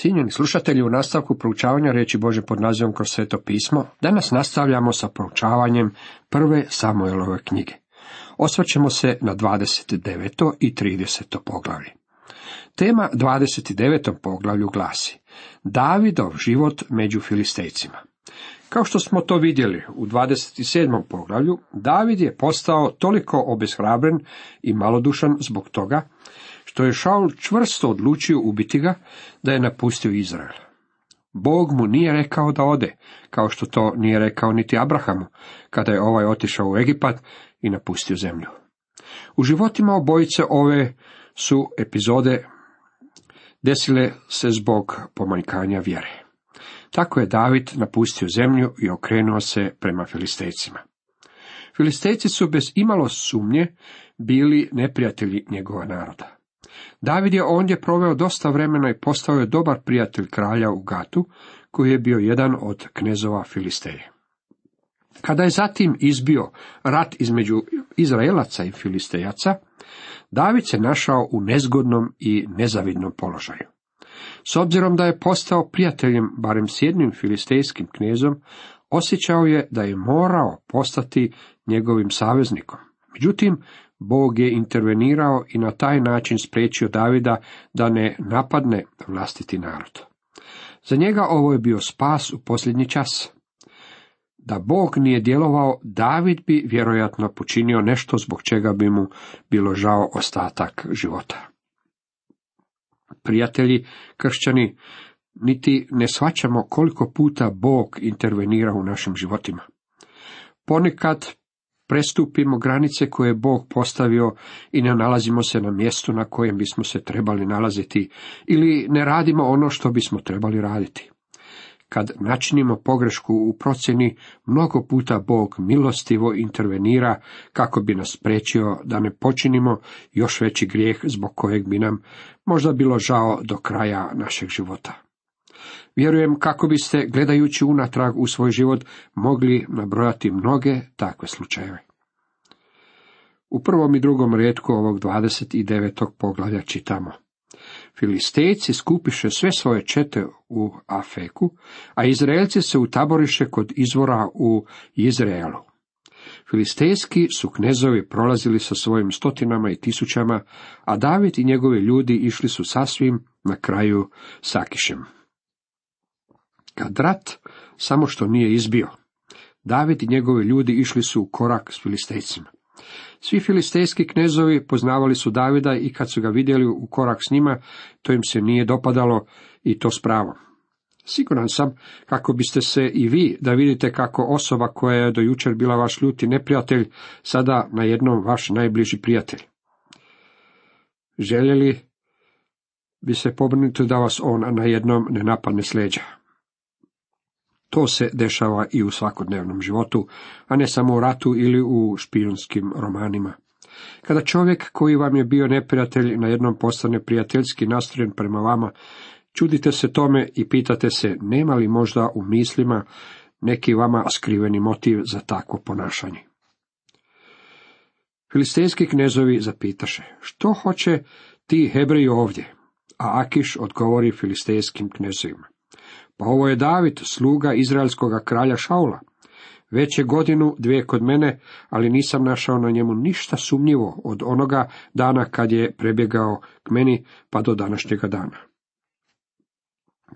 Cijenjeni slušatelji, u nastavku proučavanja reći Bože pod nazivom kroz sveto pismo, danas nastavljamo sa proučavanjem prve Samuelove knjige. Osvrćemo se na 29. i 30. poglavlje. Tema 29. poglavlju glasi Davidov život među filistejcima. Kao što smo to vidjeli u 27. poglavlju, David je postao toliko obeshrabren i malodušan zbog toga što je Šaul čvrsto odlučio ubiti ga, da je napustio Izrael. Bog mu nije rekao da ode, kao što to nije rekao niti Abrahamu, kada je ovaj otišao u Egipat i napustio zemlju. U životima obojice ove su epizode desile se zbog pomanjkanja vjere. Tako je David napustio zemlju i okrenuo se prema Filistejcima. Filistejci su bez imalo sumnje bili neprijatelji njegova naroda. David je ondje proveo dosta vremena i postao je dobar prijatelj kralja u Gatu, koji je bio jedan od knezova Filisteje. Kada je zatim izbio rat između Izraelaca i Filistejaca, David se našao u nezgodnom i nezavidnom položaju. S obzirom da je postao prijateljem barem s jednim filistejskim knezom, osjećao je da je morao postati njegovim saveznikom. Međutim, Bog je intervenirao i na taj način spriječio Davida da ne napadne vlastiti narod. Za njega ovo je bio spas u posljednji čas. Da Bog nije djelovao, David bi vjerojatno počinio nešto zbog čega bi mu bilo žao ostatak života. Prijatelji kršćani, niti ne shvaćamo koliko puta Bog intervenira u našim životima. Ponekad prestupimo granice koje je Bog postavio i ne nalazimo se na mjestu na kojem bismo se trebali nalaziti ili ne radimo ono što bismo trebali raditi. Kad načinimo pogrešku u procjeni, mnogo puta Bog milostivo intervenira kako bi nas spriječio da ne počinimo još veći grijeh zbog kojeg bi nam možda bilo žao do kraja našeg života. Vjerujem kako biste, gledajući unatrag u svoj život, mogli nabrojati mnoge takve slučajeve. U prvom i drugom redku ovog 29. poglavlja čitamo. Filistejci skupiše sve svoje čete u Afeku, a Izraelci se utaboriše kod izvora u Izraelu. Filistejski su knezovi prolazili sa svojim stotinama i tisućama, a David i njegovi ljudi išli su sasvim na kraju Sakišem. Kad rat samo što nije izbio, David i njegovi ljudi išli su u korak s Filistejcima. Svi filistejski knezovi poznavali su Davida i kad su ga vidjeli u korak s njima, to im se nije dopadalo i to s pravom. Siguran sam kako biste se i vi da vidite kako osoba koja je do jučer bila vaš ljuti neprijatelj, sada na jednom vaš najbliži prijatelj. Željeli bi se pobrinuti da vas on na jednom ne napadne s leđa. To se dešava i u svakodnevnom životu, a ne samo u ratu ili u špijunskim romanima. Kada čovjek koji vam je bio neprijatelj na jednom postane prijateljski nastrojen prema vama, čudite se tome i pitate se nema li možda u mislima neki vama skriveni motiv za takvo ponašanje. Filistejski knezovi zapitaše, što hoće ti Hebreji ovdje? A Akiš odgovori filistejskim knezovima. Pa ovo je David, sluga izraelskoga kralja Šaula. Već je godinu, dvije kod mene, ali nisam našao na njemu ništa sumnjivo od onoga dana kad je prebjegao k meni pa do današnjega dana.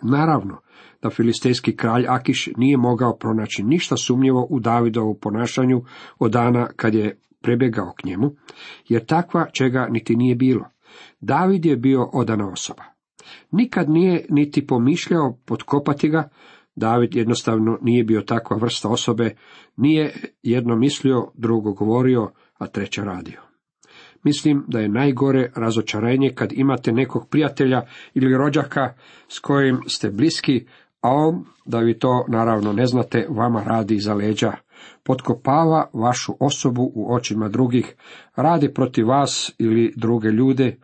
Naravno da filistejski kralj Akiš nije mogao pronaći ništa sumnjivo u Davidovu ponašanju od dana kad je prebjegao k njemu, jer takva čega niti nije bilo. David je bio odana osoba. Nikad nije niti pomišljao potkopati ga, David jednostavno nije bio takva vrsta osobe, nije jedno mislio, drugo govorio, a treće radio. Mislim da je najgore razočarenje kad imate nekog prijatelja ili rođaka s kojim ste bliski, a on, da vi to naravno ne znate, vama radi za leđa, potkopava vašu osobu u očima drugih, radi protiv vas ili druge ljude,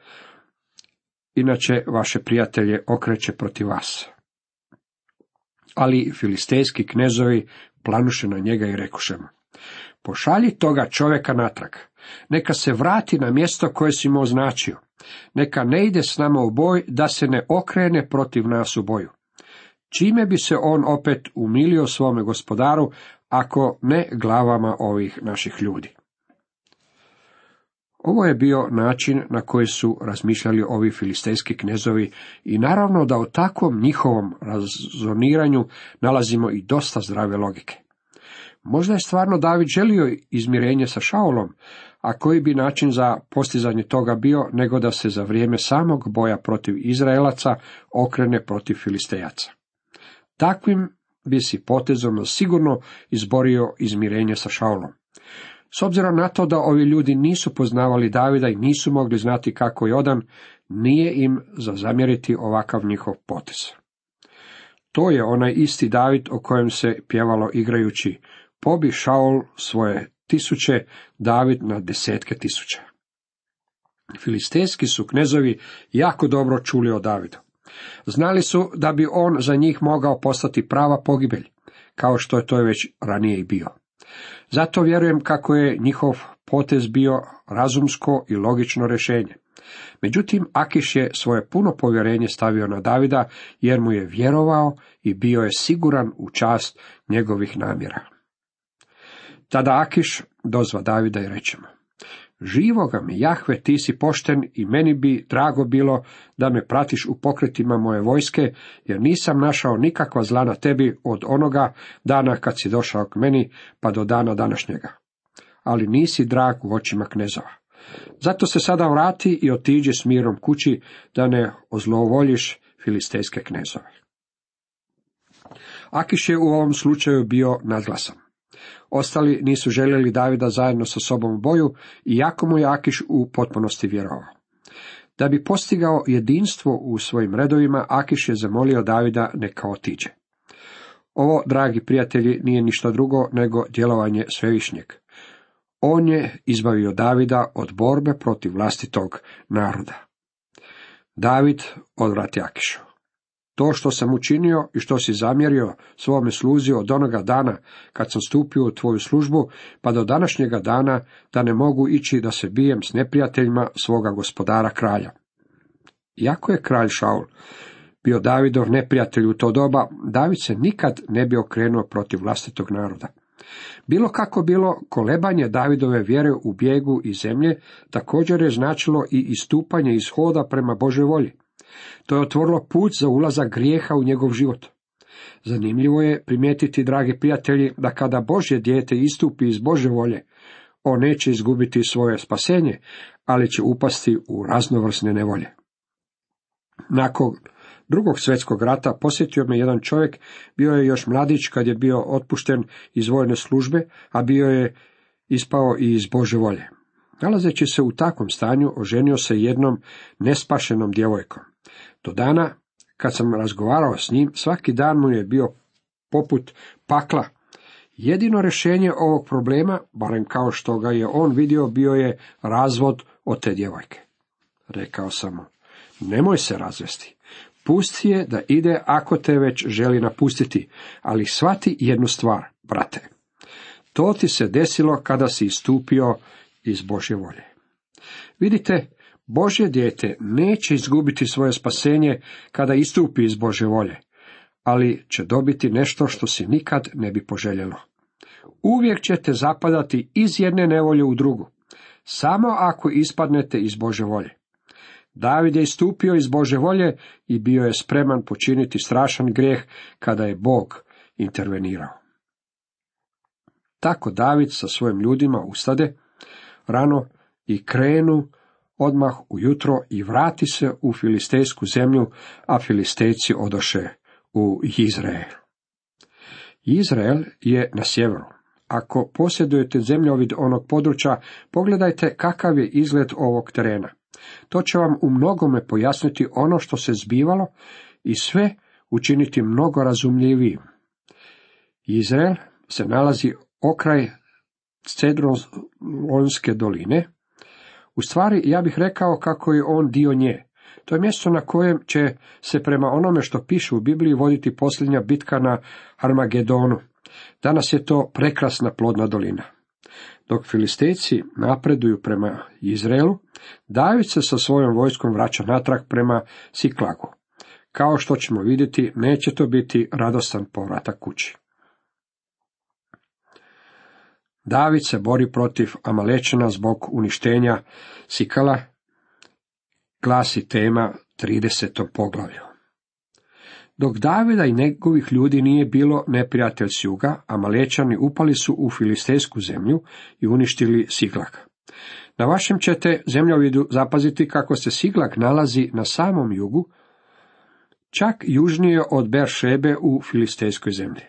inače vaše prijatelje okreće protiv vas. Ali filistejski knezovi planuše na njega i rekuše mu, pošalji toga čovjeka natrag, neka se vrati na mjesto koje si mu označio, Neka ne ide s nama u boj, da se ne okrene protiv nas u boju. Čime bi se on opet umilio svome gospodaru, ako ne glavama ovih naših ljudi? Ovo je bio način na koji su razmišljali ovi filistejski knezovi i naravno da u takvom njihovom razoniranju nalazimo i dosta zdrave logike. Možda je stvarno David želio izmirenje sa Šaulom, a koji bi način za postizanje toga bio nego da se za vrijeme samog boja protiv Izraelaca okrene protiv Filistejaca. Takvim bi si potezom sigurno izborio izmirenje sa Šaulom. S obzirom na to da ovi ljudi nisu poznavali Davida i nisu mogli znati kako je odan, nije im za zamjeriti ovakav njihov potez. To je onaj isti David o kojem se pjevalo igrajući pobi Šaul svoje tisuće, David na desetke tisuća. Filistejski su knezovi jako dobro čuli o Davidu. Znali su da bi on za njih mogao postati prava pogibelj, kao što je to već ranije i bio. Zato vjerujem kako je njihov potez bio razumsko i logično rješenje. Međutim, Akiš je svoje puno povjerenje stavio na Davida, jer mu je vjerovao i bio je siguran u čast njegovih namjera. Tada Akiš dozva Davida i rečemo, Živoga mi, Jahve, ti si pošten i meni bi drago bilo da me pratiš u pokretima moje vojske, jer nisam našao nikakva zla na tebi od onoga dana kad si došao k meni, pa do dana današnjega. Ali nisi drag u očima knezova. Zato se sada vrati i otiđi s mirom kući, da ne ozlovoljiš filistejske knezove. Akiš je u ovom slučaju bio nadglasan. Ostali nisu željeli Davida zajedno sa sobom u boju, iako mu je Akiš u potpunosti vjerovao. Da bi postigao jedinstvo u svojim redovima, Akiš je zamolio Davida neka otiđe. Ovo, dragi prijatelji, nije ništa drugo nego djelovanje svevišnjeg. On je izbavio Davida od borbe protiv vlastitog naroda. David odvrati Akišu. To što sam učinio i što si zamjerio svome sluzi od onoga dana kad sam stupio u tvoju službu, pa do današnjega dana da ne mogu ići da se bijem s neprijateljima svoga gospodara kralja. Iako je kralj Šaul bio Davidov neprijatelj u to doba, David se nikad ne bi okrenuo protiv vlastitog naroda. Bilo kako bilo, kolebanje Davidove vjere u bijegu iz zemlje također je značilo i istupanje iz hoda prema Božoj volji. To je otvorilo put za ulazak grijeha u njegov život. Zanimljivo je primijetiti, dragi prijatelji, da kada Božje dijete istupi iz Bože volje, on neće izgubiti svoje spasenje, ali će upasti u raznovrsne nevolje. Nakon drugog svjetskog rata posjetio me jedan čovjek, bio je još mladić kad je bio otpušten iz vojne službe, a bio je ispao i iz Bože volje. Nalazeći se u takvom stanju, oženio se jednom nespašenom djevojkom. Do dana, kad sam razgovarao s njim, svaki dan mu je bio poput pakla. Jedino rješenje ovog problema, barem kao što ga je on vidio, bio je razvod od te djevojke. Rekao sam mu, nemoj se razvesti. Pusti je da ide ako te već želi napustiti, ali shvati jednu stvar, brate. To ti se desilo kada si istupio iz Božje volje. Vidite, Božje dijete neće izgubiti svoje spasenje kada istupi iz Bože volje, ali će dobiti nešto što si nikad ne bi poželjelo. Uvijek ćete zapadati iz jedne nevolje u drugu, samo ako ispadnete iz Bože volje. David je istupio iz Bože volje i bio je spreman počiniti strašan grijeh kada je Bog intervenirao. Tako David sa svojim ljudima ustade rano i krenu odmah ujutro i vrati se u filistejsku zemlju, a filistejci odoše u Izrael. Izrael je na sjeveru. Ako posjedujete zemljovid onog područja, pogledajte kakav je izgled ovog terena. To će vam u mnogome pojasniti ono što se zbivalo i sve učiniti mnogo razumljivijim. Izrael se nalazi okraj Cedronske doline, u stvari, ja bih rekao kako je on dio nje. To je mjesto na kojem će se prema onome što piše u Bibliji voditi posljednja bitka na Armagedonu. Danas je to prekrasna plodna dolina. Dok filistejci napreduju prema Izraelu, David se sa svojom vojskom vraća natrag prema Siklagu. Kao što ćemo vidjeti, neće to biti radostan povratak kući. David se bori protiv Amalečena zbog uništenja Sikala, glasi tema 30. poglavlju. Dok Davida i njegovih ljudi nije bilo neprijatelj s juga, Amalečani upali su u filistejsku zemlju i uništili Siglak. Na vašem ćete zemljovidu zapaziti kako se Siglak nalazi na samom jugu, čak južnije od Beršebe u filistejskoj zemlji.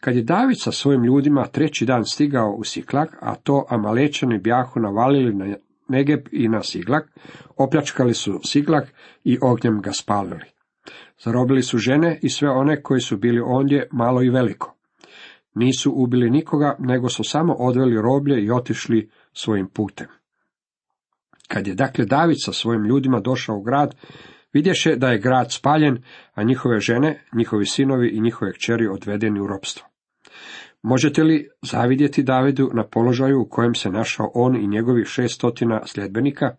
Kad je David sa svojim ljudima treći dan stigao u Siklak, a to Amalečani bjahu navalili na Negeb i na Siglak, opljačkali su Siglak i ognjem ga spalili. Zarobili su žene i sve one koji su bili ondje malo i veliko. Nisu ubili nikoga, nego su samo odveli roblje i otišli svojim putem. Kad je dakle David sa svojim ljudima došao u grad, vidješe da je grad spaljen, a njihove žene, njihovi sinovi i njihove kćeri odvedeni u ropstvo. Možete li zavidjeti Davidu na položaju u kojem se našao on i njegovih šestotina sljedbenika?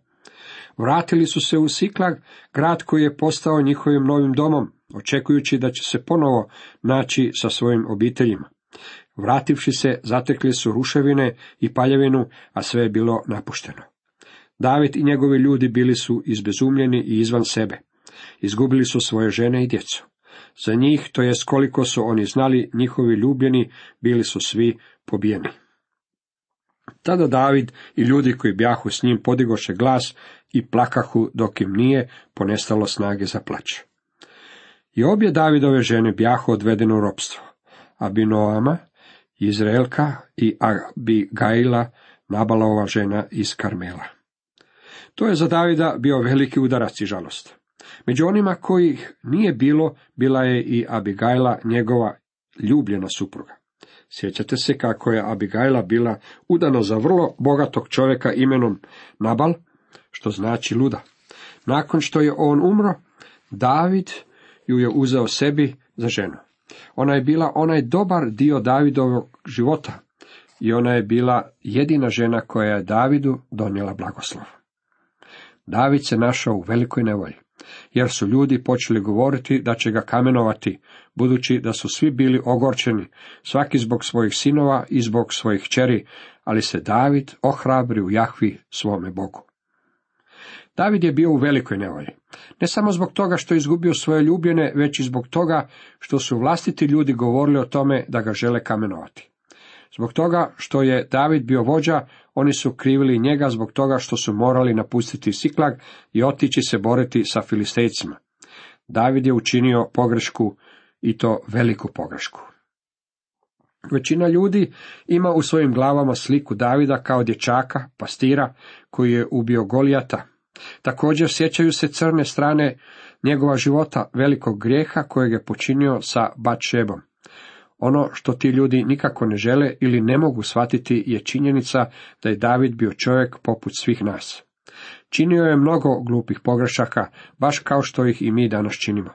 Vratili su se u Siklag, grad koji je postao njihovim novim domom, očekujući da će se ponovo naći sa svojim obiteljima. Vrativši se, zatekli su ruševine i paljevinu, a sve je bilo napušteno. David i njegovi ljudi bili su izbezumljeni i izvan sebe. Izgubili su svoje žene i djecu. Za njih, to jest koliko su oni znali, njihovi ljubljeni, bili su svi pobijeni. Tada David i ljudi koji bjahu s njim podigoše glas i plakahu dok im nije ponestalo snage za plać. I obje Davidove žene bjahu odvedene u ropstvo. Abinoama, Izraelka i Abigaila, Nabalova žena iz Karmela. To je za Davida bio veliki udarac i žalost. Među onima kojih nije bilo, bila je i Abigaila, njegova ljubljena supruga. Sjećate se kako je Abigaila bila udana za vrlo bogatog čovjeka imenom Nabal, što znači luda. Nakon što je on umro, David ju je uzeo sebi za ženu. Ona je bila onaj dobar dio Davidovog života i ona je bila jedina žena koja je Davidu donijela blagoslov. David se našao u velikoj nevolji, jer su ljudi počeli govoriti da će ga kamenovati, budući da su svi bili ogorčeni, svaki zbog svojih sinova i zbog svojih čeri, ali se David ohrabri u Jahvi svome Bogu. David je bio u velikoj nevolji. Ne samo zbog toga što je izgubio svoje ljubljene, već i zbog toga što su vlastiti ljudi govorili o tome da ga žele kamenovati. Zbog toga što je David bio vođa, oni su krivili njega zbog toga što su morali napustiti Siklag i otići se boriti sa filistejcima. David je učinio pogrešku i to veliku pogrešku. Većina ljudi ima u svojim glavama sliku Davida kao dječaka, pastira, koji je ubio Golijata. Također sjećaju se crne strane njegova života, velikog grijeha kojeg je počinio sa Batšebom. Ono što ti ljudi nikako ne žele ili ne mogu shvatiti je činjenica da je David bio čovjek poput svih nas. Činio je mnogo glupih pogrešaka, baš kao što ih i mi danas činimo.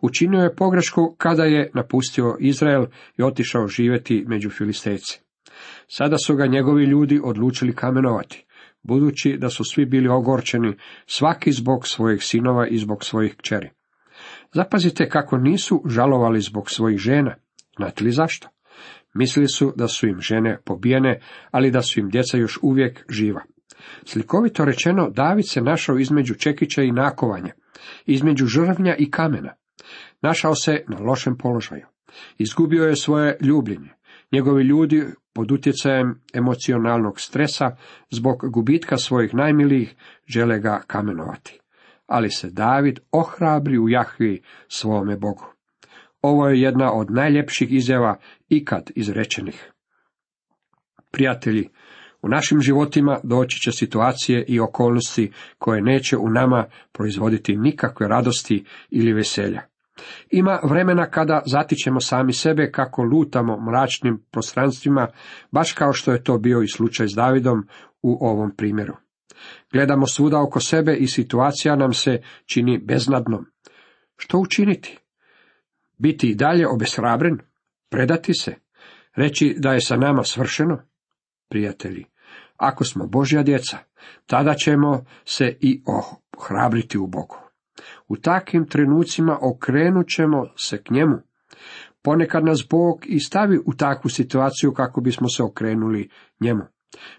Učinio je pogrešku kada je napustio Izrael i otišao živjeti među Filistejci. Sada su ga njegovi ljudi odlučili kamenovati, budući da su svi bili ogorčeni, svaki zbog svojih sinova i zbog svojih kćeri. Zapazite kako nisu žalovali zbog svojih žena. Znate li zašto? Mislili su da su im žene pobijene, ali da su im djeca još uvijek živa. Slikovito rečeno, David se našao između čekića i nakovanja, između žrvnja i kamena. Našao se na lošem položaju. Izgubio je svoje ljubljenje. Njegovi ljudi pod utjecajem emocionalnog stresa zbog gubitka svojih najmilijih žele ga kamenovati. Ali se David ohrabri u Jahvi svome Bogu. Ovo je jedna od najljepših izjava ikad izrečenih. Prijatelji, u našim životima doći će situacije i okolnosti koje neće u nama proizvoditi nikakve radosti ili veselja. Ima vremena kada zatičemo sami sebe kako lutamo mračnim prostranstvima, baš kao što je to bio i slučaj s Davidom u ovom primjeru. Gledamo svuda oko sebe i situacija nam se čini beznadnom. Što učiniti? Biti i dalje obeshrabren? Predati se? Reći da je sa nama svršeno? prijatelji. Ako smo Božja djeca, tada ćemo se i ohrabriti u Bogu. U takvim trenucima okrenut ćemo se k njemu. Ponekad nas Bog i stavi u takvu situaciju kako bismo se okrenuli njemu.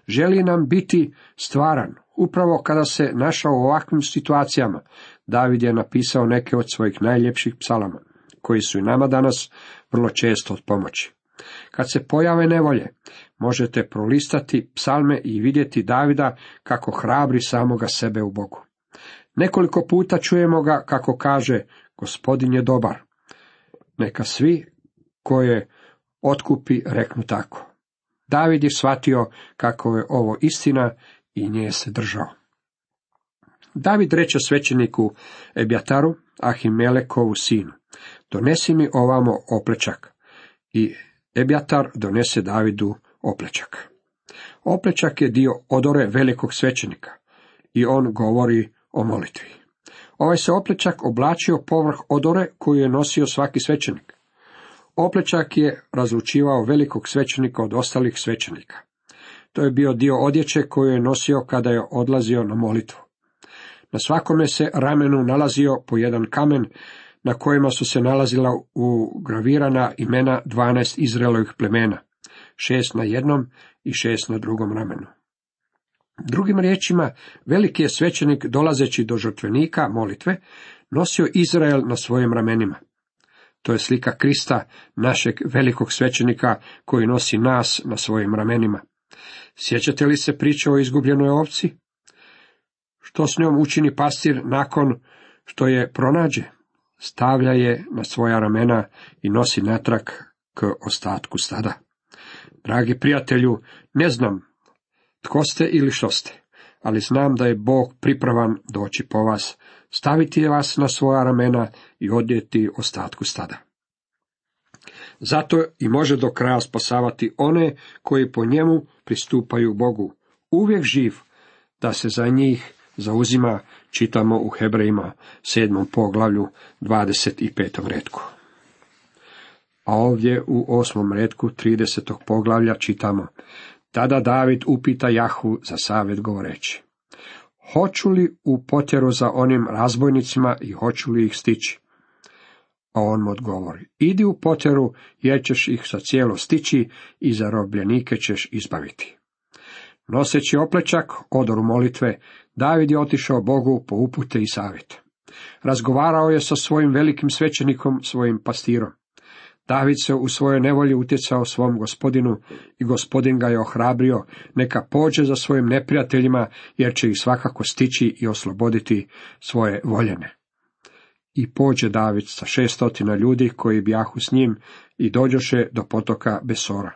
Želi nam biti stvaran. Upravo kada se našao u ovakvim situacijama, David je napisao neke od svojih najljepših psalama, koji su i nama danas vrlo često od pomoći. Kad se pojave nevolje, možete prolistati psalme i vidjeti Davida kako hrabri samoga sebe u Bogu. Nekoliko puta čujemo ga kako kaže, gospodin je dobar. Neka svi koje otkupi reknu tako. David je shvatio kako je ovo istina i nje se držao. David reče svećeniku Ebjataru, Ahimelekovu sinu, donesi mi ovamo oplečak. I Ebjatar donese Davidu oplečak. Oplečak je dio odore velikog svećenika i on govori o molitvi. Ovaj se oplečak oblačio povrh odore koju je nosio svaki svećenik. Oplečak je razlučivao velikog svećenika od ostalih svećenika. To je bio dio odjeće koju je nosio kada je odlazio na molitvu. Na svakome se ramenu nalazio po jedan kamen na kojima su se nalazila ugravirana imena dvanaest Izraelovih plemena, šest na jednom i šest na drugom ramenu. Drugim riječima, veliki je svećenik dolazeći do žrtvenika molitve, nosio Izrael na svojim ramenima. To je slika Krista, našeg velikog svećenika koji nosi nas na svojim ramenima. Sjećate li se priče o izgubljenoj ovci? Što s njom učini pastir nakon što je pronađe? Stavlja je na svoja ramena i nosi natrag k ostatku stada. Dragi prijatelju, ne znam tko ste ili što ste, ali znam da je Bog pripravan doći po vas, staviti vas na svoja ramena i odjeti ostatku stada. Zato i može do kraja spasavati one koji po njemu pristupaju Bogu. Uvijek živ, da se za njih zauzima, čitamo u Hebrejima sedmom poglavlju 25. redku. A ovdje u osmom redku 30. poglavlja čitamo Tada David upita Jahu za savjet govoreći. Hoću li u potjeru za onim razbojnicima i hoću li ih stići? A on mu odgovori, idi u potjeru jer ćeš ih sa cijelo stići i zarobljenike ćeš izbaviti. Noseći oplečak, odoru molitve, David je otišao Bogu po upute i savjet. Razgovarao je sa svojim velikim svećenikom, svojim pastirom. David se u svojoj nevolji utjecao svom gospodinu i gospodin ga je ohrabrio, neka pođe za svojim neprijateljima, jer će ih svakako stići i osloboditi svoje voljene. I pođe David sa šestotina ljudi koji bjahu s njim i dođoše do potoka Besora.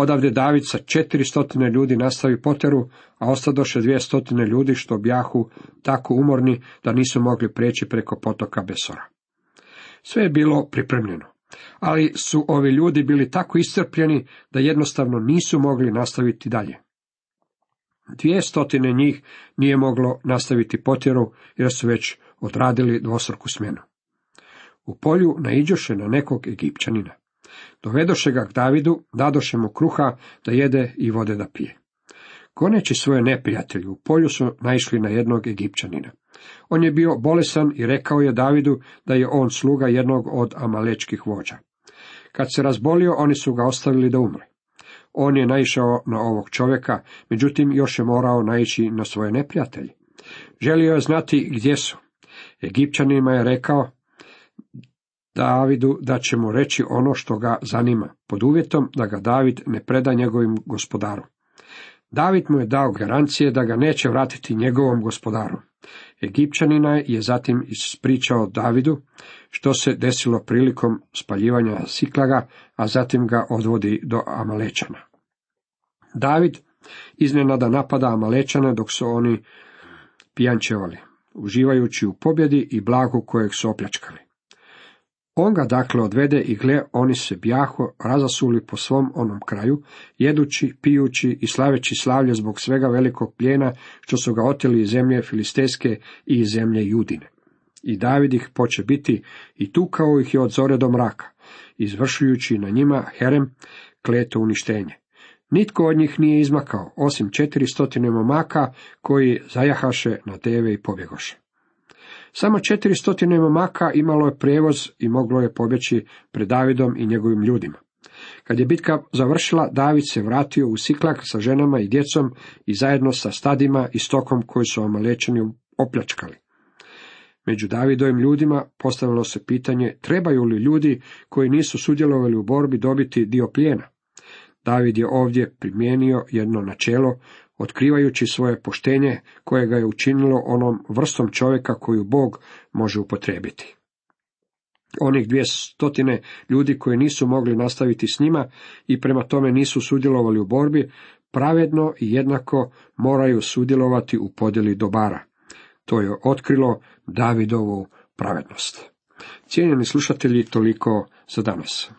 Odavde David sa četiri stotine ljudi nastavi poteru, a ostadoše dvije stotine ljudi što bjahu tako umorni da nisu mogli preći preko potoka Besora. Sve je bilo pripremljeno, ali su ovi ljudi bili tako iscrpljeni da jednostavno nisu mogli nastaviti dalje. Dvije stotine njih nije moglo nastaviti potjeru jer su već odradili dvosorku smjenu. U polju naiđoše na nekog Egipćanina. Dovedoše ga k Davidu, dadoše mu kruha da jede i vode da pije. Goneći svoje neprijatelje u polju su naišli na jednog Egipćanina. On je bio bolesan i rekao je Davidu da je on sluga jednog od amalečkih vođa. Kad se razbolio, oni su ga ostavili da umre. On je naišao na ovog čovjeka, međutim još je morao naići na svoje neprijatelje. Želio je znati gdje su. Egipćanima je rekao Davidu da će mu reći ono što ga zanima, pod uvjetom da ga David ne preda njegovim gospodaru. David mu je dao garancije da ga neće vratiti njegovom gospodaru. Egipćanina je zatim ispričao Davidu što se desilo prilikom spaljivanja Siklaga, a zatim ga odvodi do Amalečana. David iznenada napada Amalečane dok su oni pijančevali, uživajući u pobjedi i blagu kojeg su opljačkali. On ga dakle odvede i gle, oni se bjaho razasuli po svom onom kraju, jedući, pijući i slaveći slavlje zbog svega velikog plijena, što su ga oteli iz zemlje Filistejske i iz zemlje Judine. I David ih poče biti i tukao ih je od zore do mraka, izvršujući na njima herem kleto uništenje. Nitko od njih nije izmakao, osim četiri stotine momaka koji zajahaše na deve i pobjegoše. Samo četiri stotine momaka imalo je prevoz i moglo je pobjeći pred Davidom i njegovim ljudima. Kad je bitka završila, David se vratio u Siklak sa ženama i djecom i zajedno sa stadima i stokom koji su Amalečani opljačkali. Među Davidovim ljudima postavilo se pitanje trebaju li ljudi koji nisu sudjelovali u borbi dobiti dio plijena. David je ovdje primijenio jedno načelo, otkrivajući svoje poštenje koje ga je učinilo onom vrstom čovjeka koju Bog može upotrijebiti. Onih dvije stotine ljudi koji nisu mogli nastaviti s njima i prema tome nisu sudjelovali u borbi, pravedno i jednako moraju sudjelovati u podjeli dobara. To je otkrilo Davidovu pravednost. Cijenjeni slušatelji, toliko za danas.